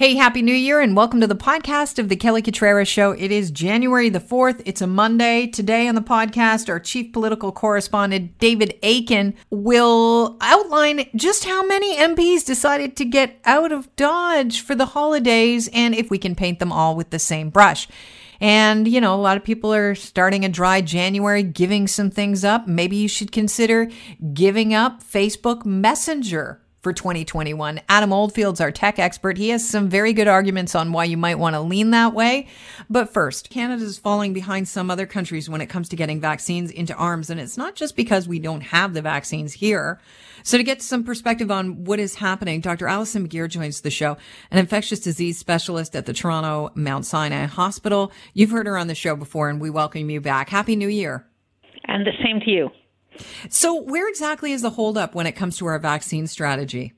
Hey, Happy New Year and welcome to the podcast of the Kelly Cutrara Show. It is January the 4th. It's a Monday. Today on the podcast, our chief political correspondent, David Akin, will outline just how many MPs decided to get out of Dodge for the holidays and if we can paint them all with the same brush. And, you know, a lot of people are starting a dry January, giving some things up. Maybe you should consider giving up Facebook Messenger for 2021. Adam Oldfield's our tech expert. He has some very good arguments on why you might want to lean that way. But first, Canada is falling behind some other countries when it comes to getting vaccines into arms. And it's not just because we don't have the vaccines here. So to get some perspective on what is happening, Dr. Allison McGeer joins the show, an infectious disease specialist at the Toronto Mount Sinai Hospital. You've heard her on the show before and we welcome you back. Happy New Year. And the same to you. So, where exactly is the holdup when it comes to our vaccine strategy?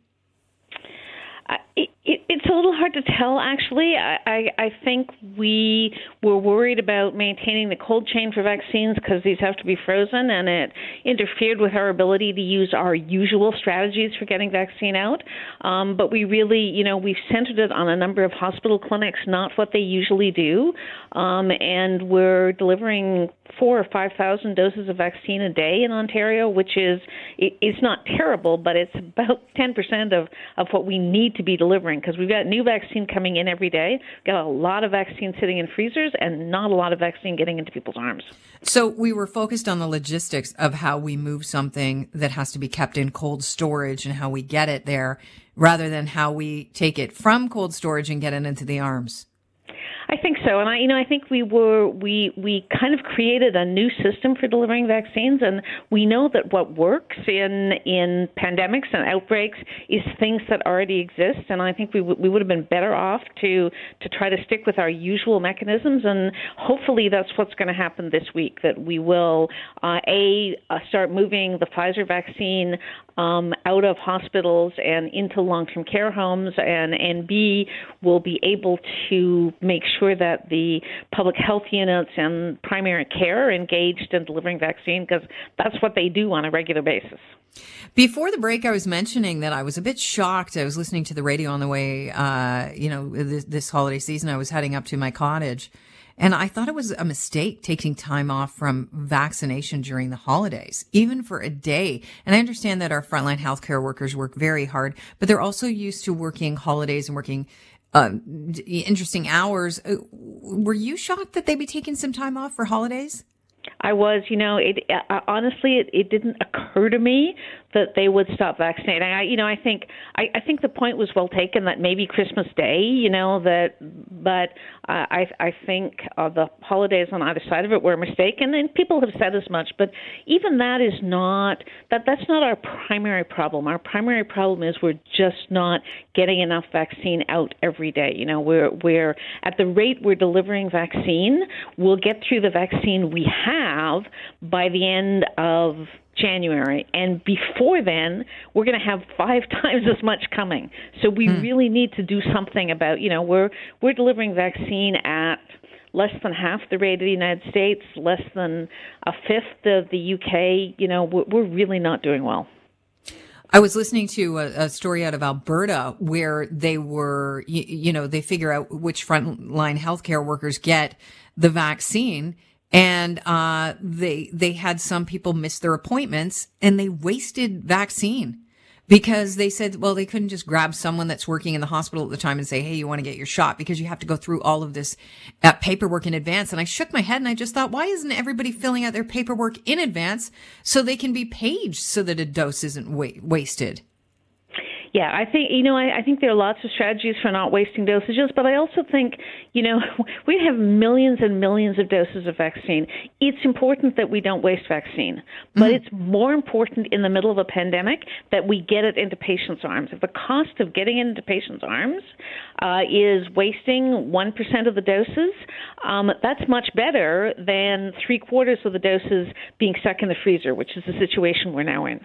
Uh, it, it, it's a little hard to tell, actually. I, I, I think we were worried about maintaining the cold chain for vaccines because these have to be frozen, and it interfered with our ability to use our usual strategies for getting vaccine out. Um, but we really, you know, we've centered it on a number of hospital clinics, not what they usually do, um, and we're delivering four or five thousand doses of vaccine a day in Ontario, which is it's not terrible, but it's about ten percent of of what we need to be delivering because we've got new vaccine coming in every day. We've got a lot of vaccine sitting in freezers and not a lot of vaccine getting into people's arms. So we were focused on the logistics of how we move something that has to be kept in cold storage and how we get it there rather than how we take it from cold storage and get it into the arms. I think so, and I, you know, I think we were we we kind of created a new system for delivering vaccines, and we know that what works in in pandemics and outbreaks is things that already exist, and I think we w- we would have been better off to to try to stick with our usual mechanisms, and hopefully that's what's going to happen this week. That we will uh, a uh, start moving the Pfizer vaccine um, out of hospitals and into long-term care homes, and and B will be able to make sure that the public health units and primary care are engaged in delivering vaccine because that's what they do on a regular basis. Before the break, I was mentioning that I was a bit shocked. I was listening to the radio on the way, uh, you know, this, this holiday season. I was heading up to my cottage and I thought it was a mistake taking time off from vaccination during the holidays, even for a day. And I understand that our frontline healthcare workers work very hard, but they're also used to working holidays and working um, interesting hours. Uh, were you shocked that they'd be taking some time off for holidays? I was, you know, it uh, honestly, it, it didn't occur to me that they would stop vaccinating. I, you know, I think I, I think the point was well taken that maybe Christmas Day, you know, that, but uh, I I think uh, the holidays on either side of it were a mistake, and then people have said as much. But even that is not that that's not our primary problem. Our primary problem is we're just not getting enough vaccine out every day. You know, we're we're at the rate we're delivering vaccine, we'll get through the vaccine we have by the end of January. And before then, we're going to have five times as much coming. So we hmm. really need to do something about, you know, we're we're delivering vaccine at less than half the rate of the United States, less than a fifth of the UK. You know, we're, we're really not doing well. I was listening to a, a, story out of Alberta where they were, you, you know, they figure out which frontline healthcare workers get the vaccine and uh, they they had some people miss their appointments and they wasted vaccine because they said well they couldn't just grab someone that's working in the hospital at the time and say hey you want to get your shot because you have to go through all of this uh, paperwork in advance. And i shook my head and i just thought why isn't everybody filling out their paperwork in advance so they can be paged so that a dose isn't wa- wasted yeah, I think you know I, I think there are lots of strategies for not wasting dosages, but I also think you know we have millions and millions of doses of vaccine. It's important that we don't waste vaccine, but mm-hmm. it's more important in the middle of a pandemic that we get it into patients' arms. If the cost of getting it into patients' arms uh, is wasting one percent of the doses, um, that's much better than three quarters of the doses being stuck in the freezer, which is the situation we're now in.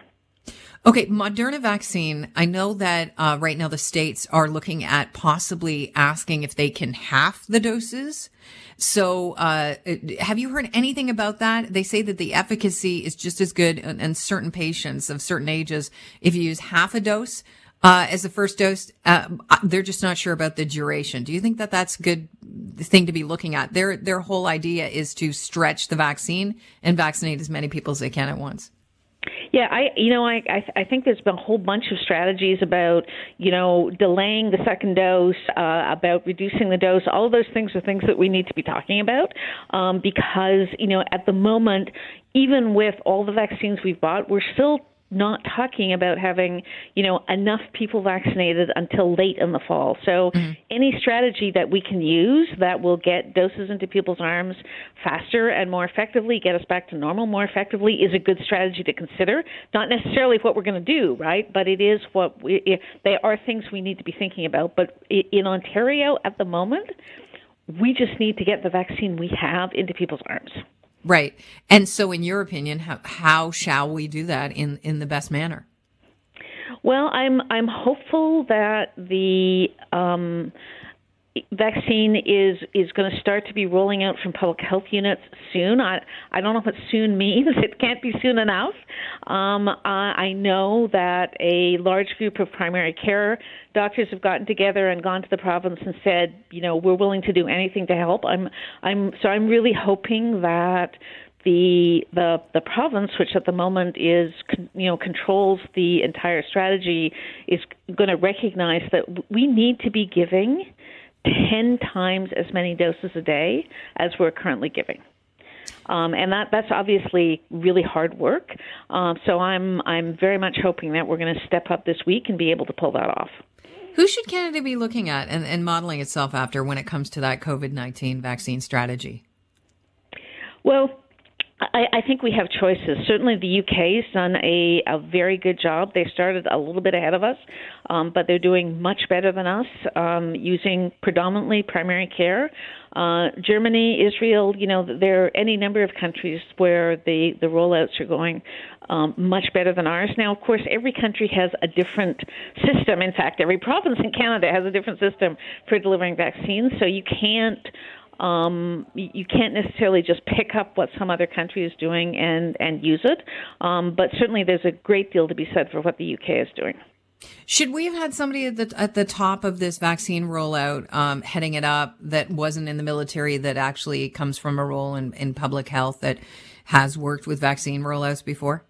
Okay, Moderna vaccine. I know that uh, right now the states are looking at possibly asking if they can half the doses. So, uh, have you heard anything about that? They say that the efficacy is just as good in, in certain patients of certain ages if you use half a dose. uh, as the first dose. Uh, they're just not sure about the duration. Do you think that that's a good thing to be looking at? Their their whole idea is to stretch the vaccine and vaccinate as many people as they can at once. Yeah, I you know I I, I think there's been a whole bunch of strategies about you know delaying the second dose, uh, about reducing the dose. All of those things are things that we need to be talking about um, because you know at the moment, even with all the vaccines we've bought, we're still not talking about having, you know, enough people vaccinated until late in the fall. So mm-hmm. any strategy that we can use that will get doses into people's arms faster and more effectively, get us back to normal more effectively is a good strategy to consider. Not necessarily what we're going to do, right? But it is what we, they are things we need to be thinking about. But in Ontario at the moment, we just need to get the vaccine we have into people's arms. Right. And so, in your opinion, how, how shall we do that in, in the best manner? Well, I'm I'm hopeful that the um, vaccine is is going to start to be rolling out from public health units soon. I I don't know what soon means. It can't be soon enough. Um, I, I know that a large group of primary care doctors have gotten together and gone to the province and said, you know, we're willing to do anything to help. I'm I'm so I'm really hoping that the the the province, which at the moment is you know controls the entire strategy, is going to recognize that we need to be giving 10 times as many doses a day as we're currently giving. Um, and that that's obviously really hard work. Um, so I'm I'm very much hoping that we're going to step up this week and be able to pull that off. Who should Canada be looking at and, and modeling itself after when it comes to that COVID nineteen vaccine strategy? Well, I, I think we have choices. Certainly, the UK has done a, a very good job. They started a little bit ahead of us, um, but they're doing much better than us, um, using predominantly primary care. Uh, Germany, Israel, you know, there are any number of countries where the, the rollouts are going um, much better than ours. Now, of course, every country has a different system. In fact, every province in Canada has a different system for delivering vaccines, so you can't um, you can't necessarily just pick up what some other country is doing and and use it. Um, but certainly, there's a great deal to be said for what the UK is doing. Should we have had somebody at the at the top of this vaccine rollout, um, heading it up, that wasn't in the military, that actually comes from a role in, in public health, that has worked with vaccine rollouts before?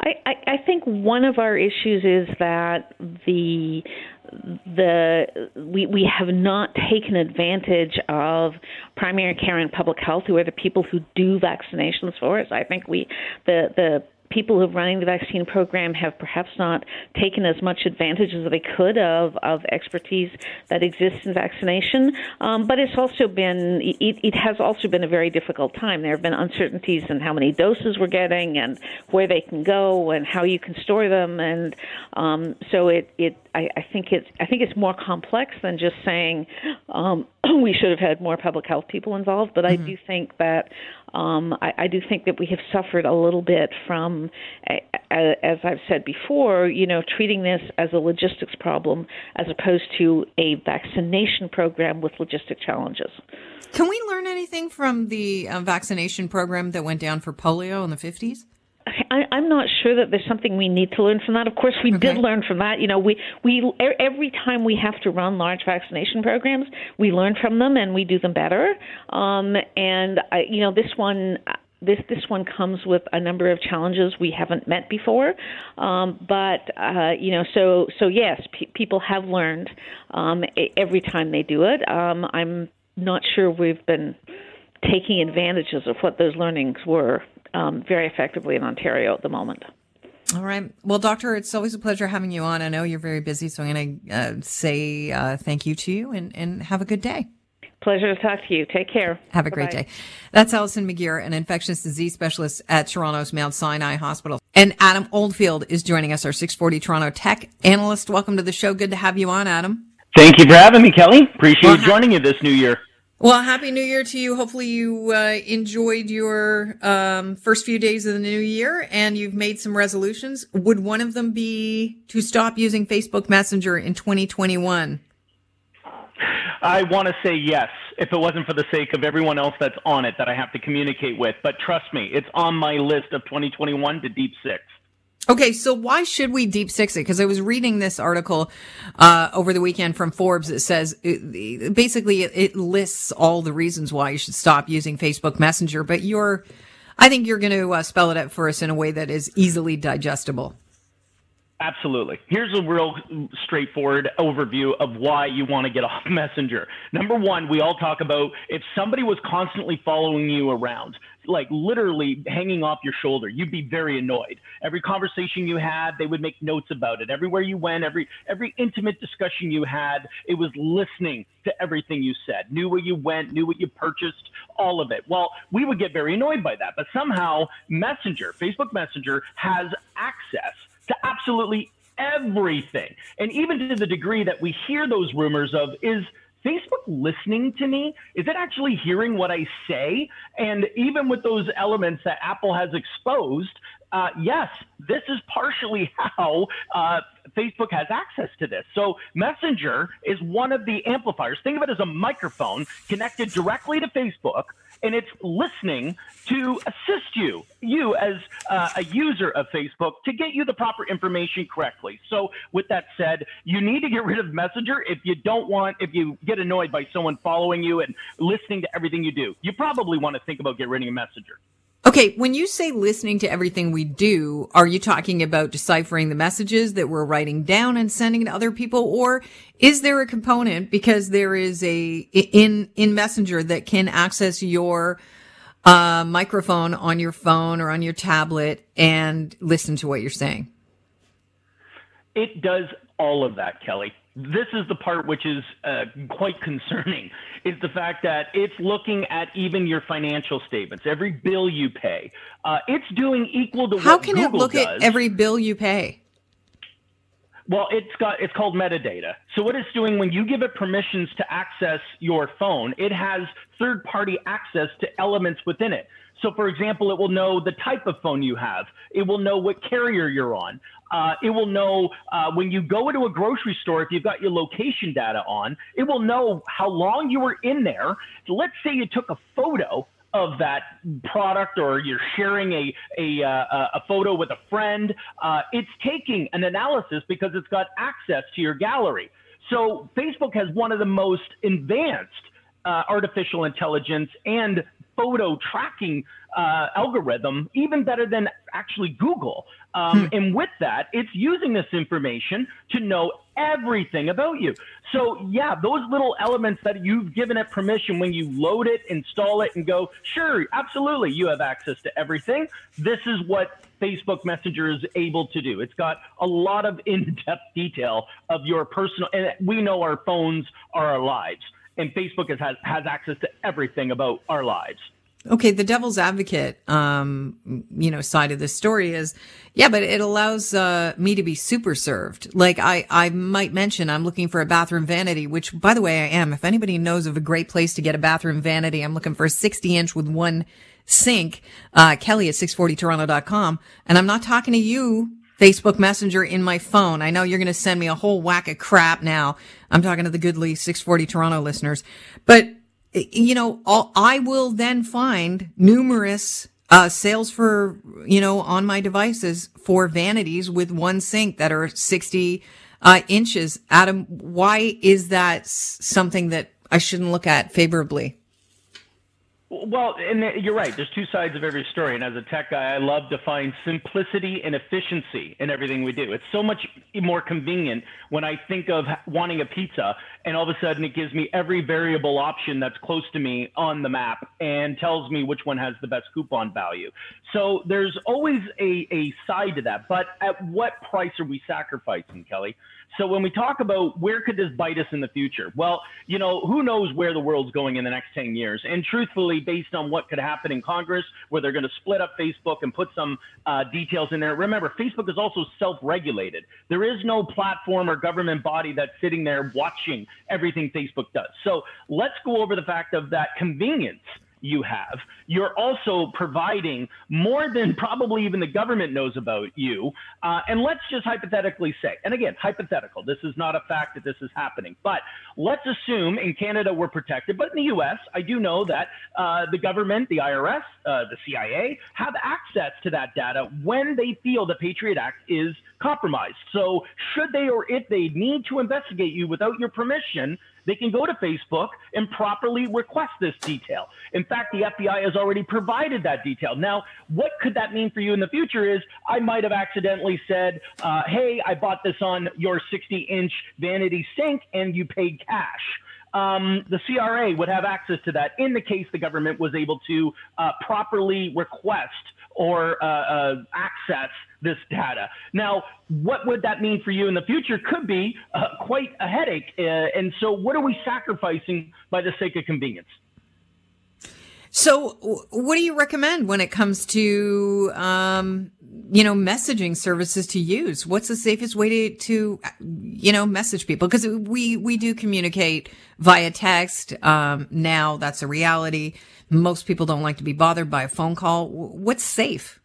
I, I, I think one of our issues is that the the we we have not taken advantage of primary care and public health, who are the people who do vaccinations for us. I think we the the people who are running the vaccine program have perhaps not taken as much advantage as they could of, of expertise that exists in vaccination. Um, but it's also been, it, it has also been a very difficult time. There have been uncertainties in how many doses we're getting and where they can go and how you can store them. And um, so it, it I, I think it's I think it's more complex than just saying um, we should have had more public health people involved. But mm-hmm. I do think that um, I, I do think that we have suffered a little bit from, as I've said before, you know, treating this as a logistics problem as opposed to a vaccination program with logistic challenges. Can we learn anything from the uh, vaccination program that went down for polio in the 50s? I, I'm not sure that there's something we need to learn from that. Of course, we okay. did learn from that. You know, we we every time we have to run large vaccination programs, we learn from them and we do them better. Um, and I, you know, this one this this one comes with a number of challenges we haven't met before. Um, but uh, you know, so so yes, pe- people have learned um, every time they do it. Um, I'm not sure we've been taking advantages of what those learnings were um, very effectively in Ontario at the moment. All right. Well, Doctor, it's always a pleasure having you on. I know you're very busy, so I'm going to uh, say uh, thank you to you and, and have a good day. Pleasure to talk to you. Take care. Have a Bye-bye. great day. That's Allison McGeer, an infectious disease specialist at Toronto's Mount Sinai Hospital. And Adam Oldfield is joining us, our 640 Toronto tech analyst. Welcome to the show. Good to have you on, Adam. Thank you for having me, Kelly. Appreciate well, joining you this new year. Well, happy New Year to you. Hopefully, you uh, enjoyed your um, first few days of the new year and you've made some resolutions. Would one of them be to stop using Facebook Messenger in 2021? I want to say yes, if it wasn't for the sake of everyone else that's on it that I have to communicate with. But trust me, it's on my list of 2021 to deep six. Okay, so why should we deep six it? Because I was reading this article uh, over the weekend from Forbes that says it, basically it, it, lists all the reasons why you should stop using Facebook Messenger, but you're, I think you're going to uh, spell it out for us in a way that is easily digestible. Absolutely. Here's a real straightforward overview of why you want to get off Messenger. Number one, we all talk about if somebody was constantly following you around, like literally hanging off your shoulder, you'd be very annoyed. Every conversation you had, they would make notes about it. Everywhere you went, every every intimate discussion you had, it was listening to everything you said, knew where you went, knew what you purchased, all of it. Well, we would get very annoyed by that. But somehow Messenger, Facebook Messenger has access to absolutely everything. And even to the degree that we hear those rumors of is Facebook listening to me? Is it actually hearing what I say? And even with those elements that Apple has exposed, uh, yes, this is partially how uh, Facebook has access to this. So Messenger is one of the amplifiers. Think of it as a microphone connected directly to Facebook and it's listening to assist you, you as uh, a user of Facebook, to get you the proper information correctly. So, with that said, you need to get rid of Messenger if you don't want, if you get annoyed by someone following you and listening to everything you do. You probably want to think about getting rid of Messenger. Okay, when you say listening to everything we do, are you talking about deciphering the messages that we're writing down and sending to other people or is there a component because there is a in in Messenger that can access your uh, microphone on your phone or on your tablet and listen to what you're saying? It does all of that, Kelly this is the part which is uh, quite concerning is the fact that it's looking at even your financial statements every bill you pay uh, it's doing equal to how can Google it look does. at every bill you pay well it's got it's called metadata so what it's doing when you give it permissions to access your phone it has third party access to elements within it so, for example, it will know the type of phone you have. It will know what carrier you're on. Uh, it will know uh, when you go into a grocery store, if you've got your location data on, it will know how long you were in there. Let's say you took a photo of that product or you're sharing a, a, uh, a photo with a friend. Uh, it's taking an analysis because it's got access to your gallery. So Facebook has one of the most advanced uh, artificial intelligence and photo tracking uh, algorithm, even better than actually Google. Um, hmm. And with that, it's using this information to know everything about you. So, yeah, those little elements that you've given it permission when you load it, install it, and go, sure, absolutely, you have access to everything. This is what Facebook Messenger is able to do. It's got a lot of in depth detail of your personal, and we know our phones are our lives and Facebook has, has access to everything about our lives. Okay, the devil's advocate, um, you know, side of this story is, yeah, but it allows uh, me to be super served. Like I, I might mention, I'm looking for a bathroom vanity, which, by the way, I am. If anybody knows of a great place to get a bathroom vanity, I'm looking for a 60 inch with one sink. Uh, Kelly at 640toronto.com, and I'm not talking to you Facebook Messenger in my phone. I know you're going to send me a whole whack of crap now. I'm talking to the goodly 640 Toronto listeners, but you know, I'll, I will then find numerous uh, sales for, you know, on my devices for vanities with one sink that are 60 uh, inches. Adam, why is that something that I shouldn't look at favorably? Well, and you're right. There's two sides of every story. And as a tech guy, I love to find simplicity and efficiency in everything we do. It's so much more convenient when I think of wanting a pizza and all of a sudden it gives me every variable option that's close to me on the map and tells me which one has the best coupon value. So there's always a, a side to that. But at what price are we sacrificing, Kelly? So when we talk about where could this bite us in the future? Well, you know, who knows where the world's going in the next 10 years? And truthfully, based on what could happen in Congress, where they're going to split up Facebook and put some uh, details in there. Remember, Facebook is also self-regulated. There is no platform or government body that's sitting there watching everything Facebook does. So let's go over the fact of that convenience you have. You're also providing more than probably even the government knows about you. Uh, and let's just hypothetically say, and again, hypothetical, this is not a fact that this is happening, but let's assume in Canada we're protected, but in the US, I do know that uh, the government, the IRS, uh, the CIA have access to that data when they feel the Patriot Act is compromised. So, should they or if they need to investigate you without your permission, they can go to Facebook and properly request this detail. In fact, the FBI has already provided that detail. Now, what could that mean for you in the future is I might have accidentally said, uh, hey, I bought this on your 60 inch vanity sink and you paid cash. Um, the CRA would have access to that in the case the government was able to uh, properly request or uh, uh, access this data. Now, what would that mean for you in the future could be uh, quite a headache. Uh, and so, what are we sacrificing by the sake of convenience? So, what do you recommend when it comes to, um, you know, messaging services to use? What's the safest way to, to you know, message people? Because we we do communicate via text um, now. That's a reality. Most people don't like to be bothered by a phone call. What's safe?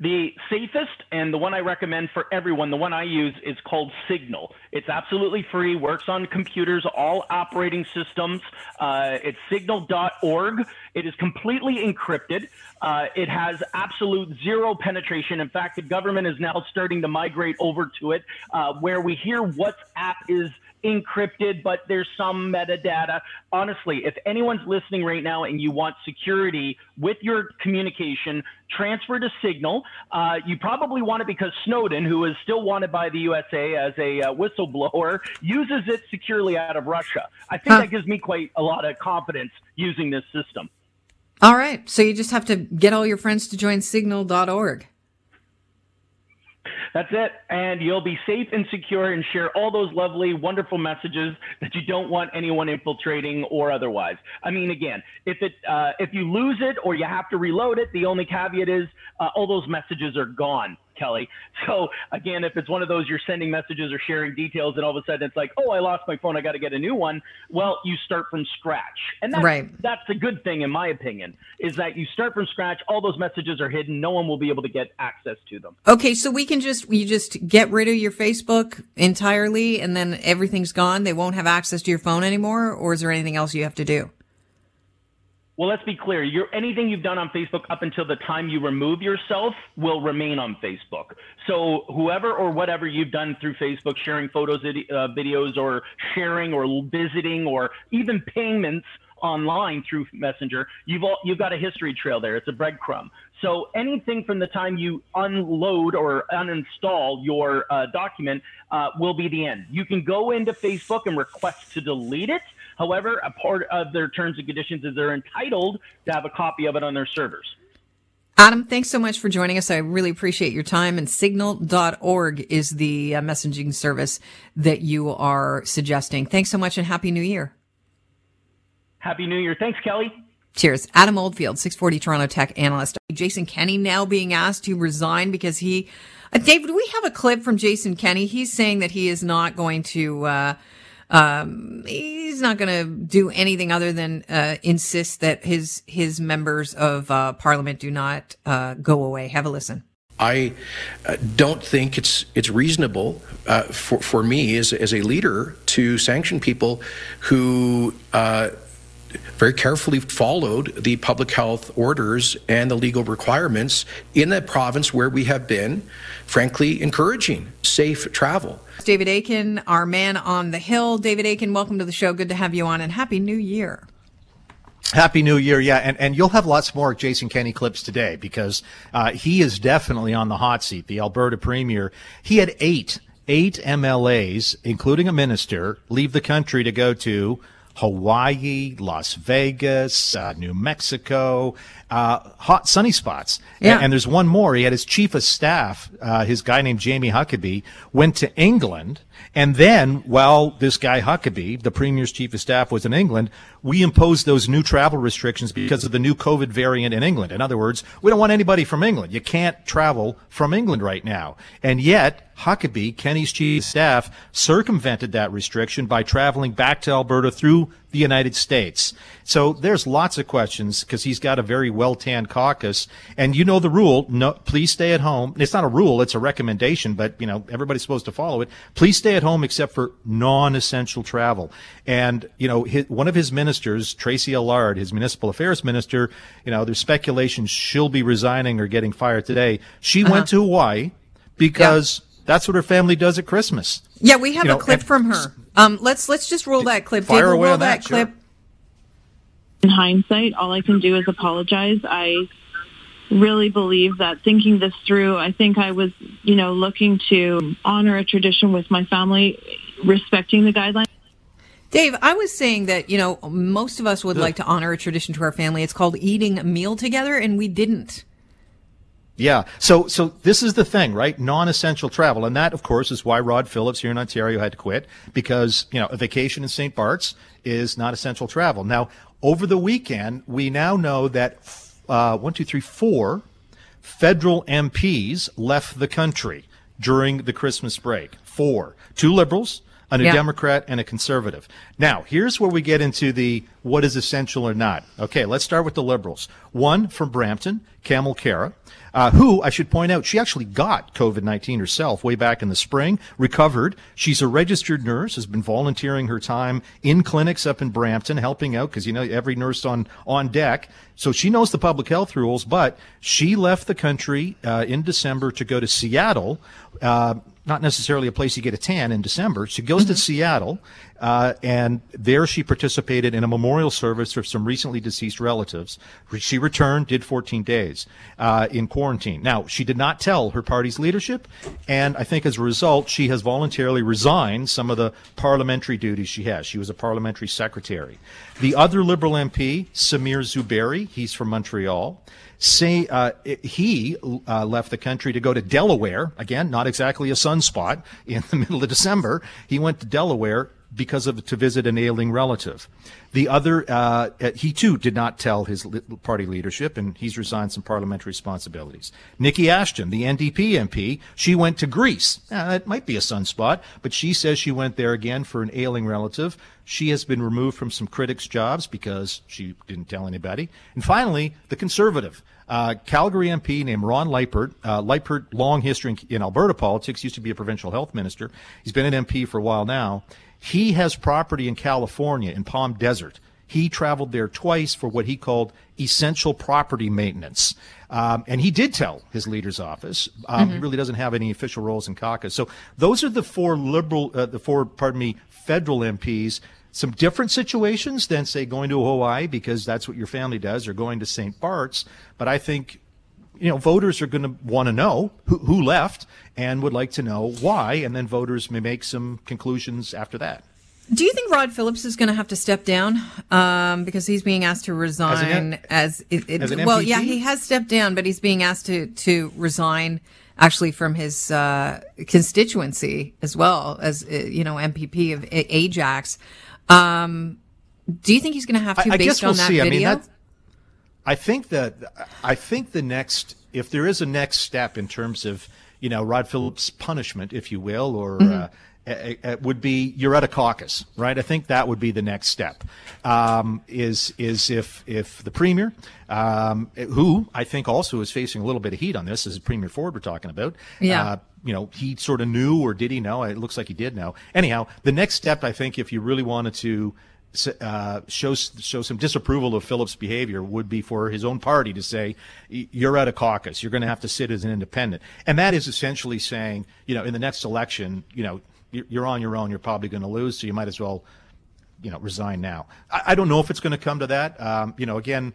The safest and the one I recommend for everyone, the one I use is called Signal. It's absolutely free, works on computers, all operating systems. Uh, it's signal.org. It is completely encrypted. Uh, it has absolute zero penetration. In fact, the government is now starting to migrate over to it, uh, where we hear WhatsApp is encrypted, but there's some metadata. Honestly, if anyone's listening right now and you want security with your communication, transfer to Signal. Uh, you probably want it because Snowden, who is still wanted by the USA as a uh, whistleblower, uses it securely out of Russia. I think huh. that gives me quite a lot of confidence using this system. All right. So you just have to get all your friends to join signal.org. That's it. And you'll be safe and secure and share all those lovely, wonderful messages that you don't want anyone infiltrating or otherwise. I mean, again, if it uh, if you lose it or you have to reload it, the only caveat is uh, all those messages are gone. Kelly. So again, if it's one of those you're sending messages or sharing details, and all of a sudden it's like, oh, I lost my phone, I got to get a new one. Well, you start from scratch, and that's, right. that's a good thing in my opinion. Is that you start from scratch, all those messages are hidden, no one will be able to get access to them. Okay, so we can just you just get rid of your Facebook entirely, and then everything's gone. They won't have access to your phone anymore, or is there anything else you have to do? Well, let's be clear. Anything you've done on Facebook up until the time you remove yourself will remain on Facebook. So whoever or whatever you've done through Facebook, sharing photos, uh, videos, or sharing or visiting, or even payments online through Messenger, you've all, you've got a history trail there. It's a breadcrumb. So anything from the time you unload or uninstall your uh, document uh, will be the end. You can go into Facebook and request to delete it However, a part of their terms and conditions is they're entitled to have a copy of it on their servers. Adam, thanks so much for joining us. I really appreciate your time. And signal.org is the uh, messaging service that you are suggesting. Thanks so much and Happy New Year. Happy New Year. Thanks, Kelly. Cheers. Adam Oldfield, 640 Toronto Tech analyst. Jason Kenney now being asked to resign because he, uh, David, we have a clip from Jason Kenney? He's saying that he is not going to, uh, um, he's not going to do anything other than uh, insist that his his members of uh, parliament do not uh, go away. Have a listen. I uh, don't think it's it's reasonable uh, for for me as as a leader to sanction people who uh, very carefully followed the public health orders and the legal requirements in the province where we have been, frankly, encouraging safe travel. David Akin, our man on the hill. David Akin, welcome to the show. Good to have you on and Happy New Year. Happy New Year, yeah, and and you'll have lots more Jason Kenney clips today because uh, he is definitely on the hot seat. The Alberta Premier, he had eight eight MLAs, including a minister, leave the country to go to Hawaii, Las Vegas, uh, New Mexico, uh, hot sunny spots. Yeah. And, and, there's one more. He had his chief of staff, uh, his guy named Jamie Huckabay, went to England. And then while this guy Huckabay, the premier's chief of staff, was in England, we imposed those new travel restrictions because of the new COVID variant in England. In other words, we don't want anybody from England. You can't travel from England right now. And yet, Huckabay, Kenney's chief of staff, circumvented that restriction by traveling back to Alberta through the United States. So there's lots of questions because he's got a very well tanned caucus. And you know the rule. No, please stay at home. It's not a rule. It's a recommendation, but you know, everybody's supposed to follow it. Please stay at home except for non-essential travel. And, you know, his, one of his ministers, Tracy Allard, his municipal affairs minister, you know, there's speculation she'll be resigning or getting fired today. She uh-huh. went to Hawaii because yeah. that's what her family does at Christmas. Yeah, we have you a know, clip from her. Um, let's let's just roll that clip. Fire David, away roll on that, that clip. Sure. In hindsight, all I can do is apologize. I really believe that thinking this through, I think I was, you know, looking to honor a tradition with my family, respecting the guidelines. Dave, I was saying that, you know, most of us would like to honor a tradition to our family. It's called eating a meal together, and we didn't. Yeah. So, so this is the thing, right? Non-essential travel. And that, of course, is why Rod Phillips here in Ontario had to quit because, you know, a vacation in St. Bart's is not essential travel. Now, over the weekend, we now know that, uh, one, two, three, four federal MPs left the country during the Christmas break. Four. Two liberals, and a yeah. Democrat and a conservative. Now, here's where we get into the what is essential or not. Okay, let's start with the liberals. One from Brampton, Kamal Khera, uh, who I should point out, she actually got COVID 19 herself way back in the spring, recovered. She's a registered nurse, has been volunteering her time in clinics up in Brampton, helping out because, you know, every nurse on, on deck. So she knows the public health rules, but she left the country uh, in December to go to Seattle. Uh, not necessarily a place you get a tan in December. She goes mm-hmm. to Seattle, uh, and there she participated in a memorial service for some recently deceased relatives. She returned, did 14 days uh, in quarantine. Now, she did not tell her party's leadership, and I think as a result, she has voluntarily resigned some of the parliamentary duties she has. She was a parliamentary secretary. The other Liberal MP, Sameer Zuberi, he's from Montreal say uh, he uh, left the country to go to Delaware. Again, not exactly a sunspot in the middle of December. He went to Delaware because of to visit an ailing relative. The other, uh, he too did not tell his party leadership, and he's resigned some parliamentary responsibilities. Niki Ashton, the NDP MP, she went to Greece. Now, that might be a sunspot, but she says she went there again for an ailing relative. She has been removed from some critics' jobs because she didn't tell anybody. And finally, the conservative. Uh, Calgary MP named Ron Liepert. Uh, Liepert, long history in, in Alberta politics, used to be a provincial health minister. He's been an MP for a while now. He has property in California, in Palm Desert. He traveled there twice for what he called essential property maintenance. Um, and he did tell his leader's office. Um, mm-hmm. He really doesn't have any official roles in caucus. So those are the four liberal, uh, the four, pardon me, federal MPs. Some different situations than, say, going to Hawaii because that's what your family does, or going to St. Bart's. But I think you know, voters are going to want to know who, who left and would like to know why, and then voters may make some conclusions after that. Do you think Rod Phillips is going to have to step down um, because he's being asked to resign as, as, it, as well? Yeah, he has stepped down, but he's being asked to to resign actually from his uh, constituency as well as uh, you know MPP of Ajax. Um, do you think he's going to have to I, I based we'll on that see. video? I mean, I think that I think the next, if there is a next step in terms of you know Rod Phillips' punishment, if you will, or mm-hmm. uh, it would be you're at a caucus, right? I think that would be the next step. Um, is is if if the premier, um, who I think also is facing a little bit of heat on this, is Premier Ford we're talking about. Yeah. Uh, you know, he sort of knew, or did he know? It looks like he did know. Anyhow, the next step, I think, if you really wanted to uh, shows show some disapproval of Phillips' behavior would be for his own party to say you're at a caucus, you're going to have to sit as an independent, and that is essentially saying, you know, in the next election, you know, you're on your own, you're probably going to lose, so you might as well, you know, resign now. I, I don't know if it's going to come to that. Um, you know, again,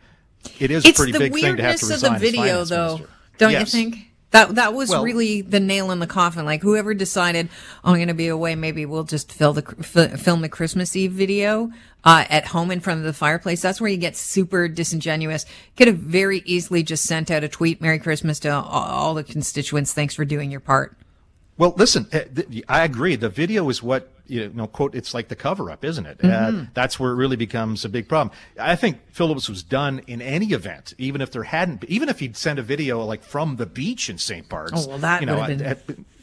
it is it's a pretty big thing to have to resign. It's the video, though, minister. don't yes. you think? That that was well, really the nail in the coffin. Like whoever decided, oh, I'm going to be away, maybe we'll just film the film the Christmas Eve video uh, at home in front of the fireplace. That's where you get super disingenuous. Could have very easily just sent out a tweet, "Merry Christmas" to all, all the constituents. Thanks for doing your part. Well, listen, eh, I agree. The video is what you know, quote, it's like the cover up, isn't it? Mm-hmm. Uh, that's where it really becomes a big problem. I think Phillips was done in any event, even if there hadn't, even if he'd sent a video like from the beach in St. Bart's. Oh, well, that you know, been... at,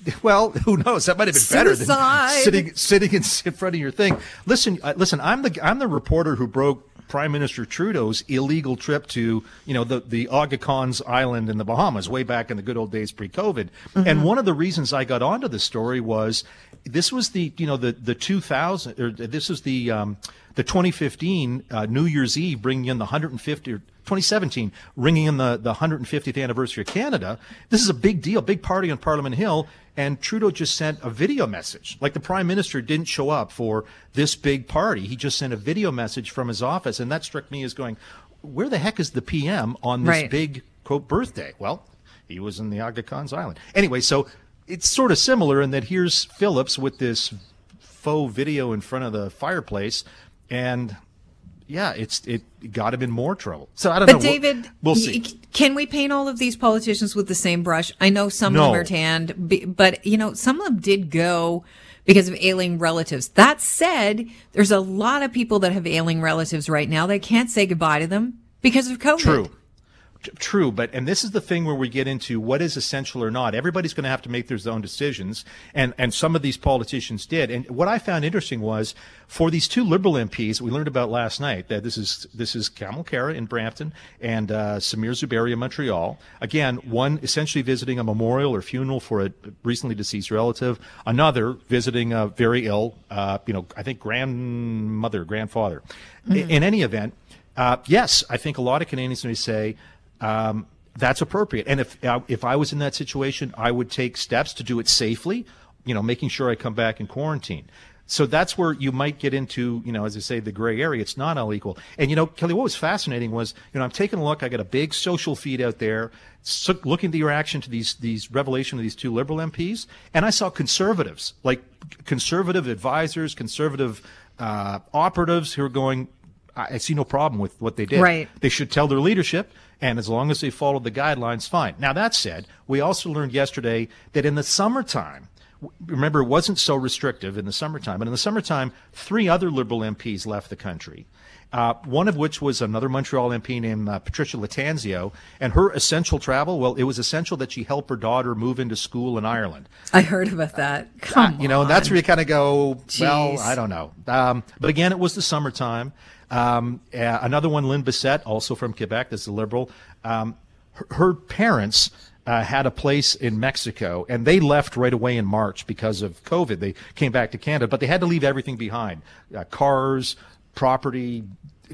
Well, who knows? That might have been better Suicide. than sitting sitting in, in front of your thing. Listen, uh, listen. I'm the I'm the reporter who broke Prime Minister Trudeau's illegal trip to you know the the Aga Khan's island in the Bahamas way back in the good old days pre-COVID. And one of the reasons I got onto this story was this was the you know the the 2000 or this is the um, the 2015 uh, New Year's Eve bringing in the 150 or 2017 ringing in the, the 150th anniversary of Canada. This is a big deal, big party on Parliament Hill. And Trudeau just sent a video message. Like the prime minister didn't show up for this big party. He just sent a video message from his office. And that struck me as going, where the heck is the PM on this Right. big, quote, birthday? Well, he was in the Aga Khan's island. Anyway, so it's sort of similar in that here's Phillips with this faux video in front of the fireplace. And yeah, it's it got him in more trouble. So I don't know. But We'll- David, we'll y- see. Can we paint all of these politicians with the same brush? I know some of them are tanned, but you know, some of them did go because of ailing relatives. That said, there's a lot of people that have ailing relatives right now that can't say goodbye to them because of COVID. True. True, but and this is the thing where we get into what is essential or not. Everybody's going to have to make their own decisions, and and some of these politicians did. And what I found interesting was for these two Liberal MPs we learned about last night that this is this is Kamal Khera in Brampton and uh, Sameer Zuberi in Montreal. Again, one essentially visiting a memorial or funeral for a recently deceased relative, another visiting a very ill, uh, you know, I think grandmother, grandfather. I- In any event, uh, yes, I think a lot of Canadians may say um, that's appropriate. And if uh, if I was in that situation, I would take steps to do it safely. You know, making sure I come back in quarantine. So that's where you might get into, you know, as I say, the gray area. It's not all equal. And you know, Kelly, what was fascinating was, you know, I'm taking a look. I got a big social feed out there, so, looking at the reaction to these these revelation of these two liberal MPs, and I saw conservatives, like conservative advisors, conservative uh, operatives, who are going. I I see no problem with what they did. Right. They should tell their leadership, and as long as they follow the guidelines, fine. Now, that said, we also learned yesterday that in the summertime, remember, it wasn't so restrictive in the summertime, but in the summertime, three other Liberal MPs left the country. Uh, one of which was another Montreal MP named uh, Patricia Lattanzio, and her essential travel. Well, it was essential that she help her daughter move into school in Ireland. I heard about that. Come You know, and that's where you kind of go, well, I don't know. Um, but again, it was the summertime. Um, uh, another one, Lyne Bessette, also from Quebec, this is a liberal. Um, her, her parents uh, had a place in Mexico, and they left right away in March because of COVID. They came back to Canada, but they had to leave everything behind uh, cars, property,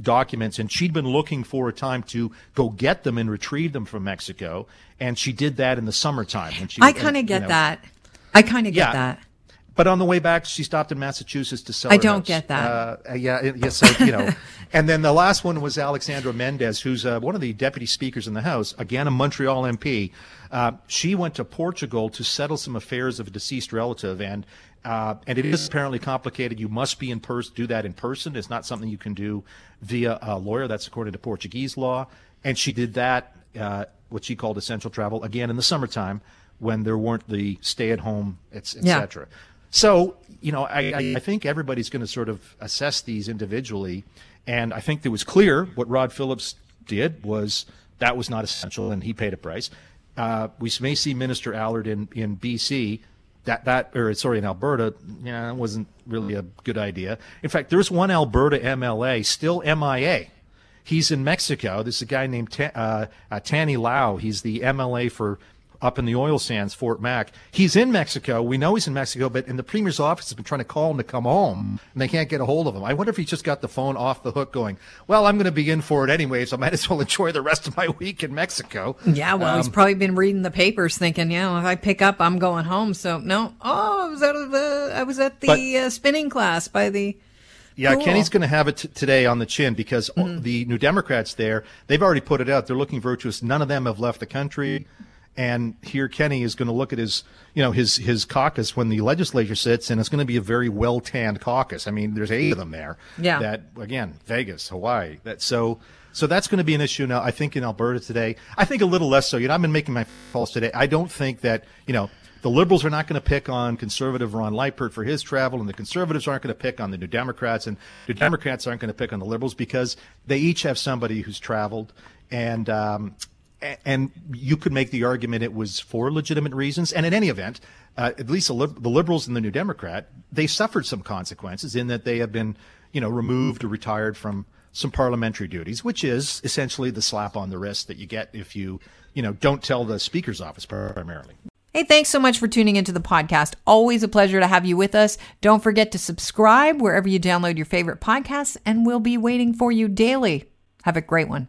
documents. And she'd been looking for a time to go get them and retrieve them from Mexico. And she did that in the summertime. When she, I kind of you get know, that. I kind of get Yeah. that. But on the way back, she stopped in Massachusetts to sell. I don't house. get that. Uh, yeah, yes, so, you know. and then the last one was Alexandra Mendès, who's uh, one of the deputy speakers in the House, again a Montreal MP. Uh, she went to Portugal to settle some affairs of a deceased relative, and uh, and it is apparently complicated. You must be in person, do that in person. It's not something you can do via a lawyer. That's according to Portuguese law. And she did that, uh, what she called essential travel, again in the summertime when there weren't the stay-at-home, et, et Yeah. cetera. So, you know, I, I, think everybody's going to sort of assess these individually. And I think it was clear what Rod Phillips did was that was not essential and he paid a price. Uh, we may see Minister Allard in, in BC. That, that, or sorry, in Alberta, yeah, that wasn't really a good idea. In fact, there's one Alberta MLA still MIA. He's in Mexico. This is a guy named Ta- uh, uh, Tany Yao. He's the MLA for up in the oil sands, Fort Mac. He's in Mexico. We know he's in Mexico, but in the premier's office has been trying to call him to come home, and they can't get a hold of him. I wonder if he just got the phone off the hook, going, "Well, I'm going to be in for it anyway, so I might as well enjoy the rest of my week in Mexico." Yeah, well, Um, he's probably been reading the papers, thinking, "Yeah, if I pick up, I'm going home." So no, oh, I was at the, I was at the But- uh, spinning class by the. Yeah, Cool. Kenney's going to have it t- today on the chin because the New Democrats there, they've already put it out. They're looking virtuous. None of them have left the country. And here Kenney is going to look at his, you know, his his caucus when the legislature sits, and it's going to be a very well tanned caucus. I mean, there's eight of them there. Yeah. That again, Vegas, Hawaii. That so so that's going to be an issue now. I think in Alberta today. I think a little less so. You know, I've been making my calls today. I don't think that you know the liberals are not going to pick on conservative Ron Liepert for his travel, and the conservatives aren't going to pick on the New Democrats, and the Democrats aren't going to pick on the liberals because they each have somebody who's traveled, and um, and you could make the argument it was for legitimate reasons. And in any event, uh, at least the, liberals and the New Democrat, they suffered some consequences in that they have been, you know, removed or retired from some parliamentary duties, which is essentially the slap on the wrist that you get if you, you know, don't tell the speaker's office primarily. Hey, thanks so much for tuning into the podcast. Always a pleasure to have you with us. Don't forget to subscribe wherever you download your favorite podcasts, and we'll be waiting for you daily. Have a great one.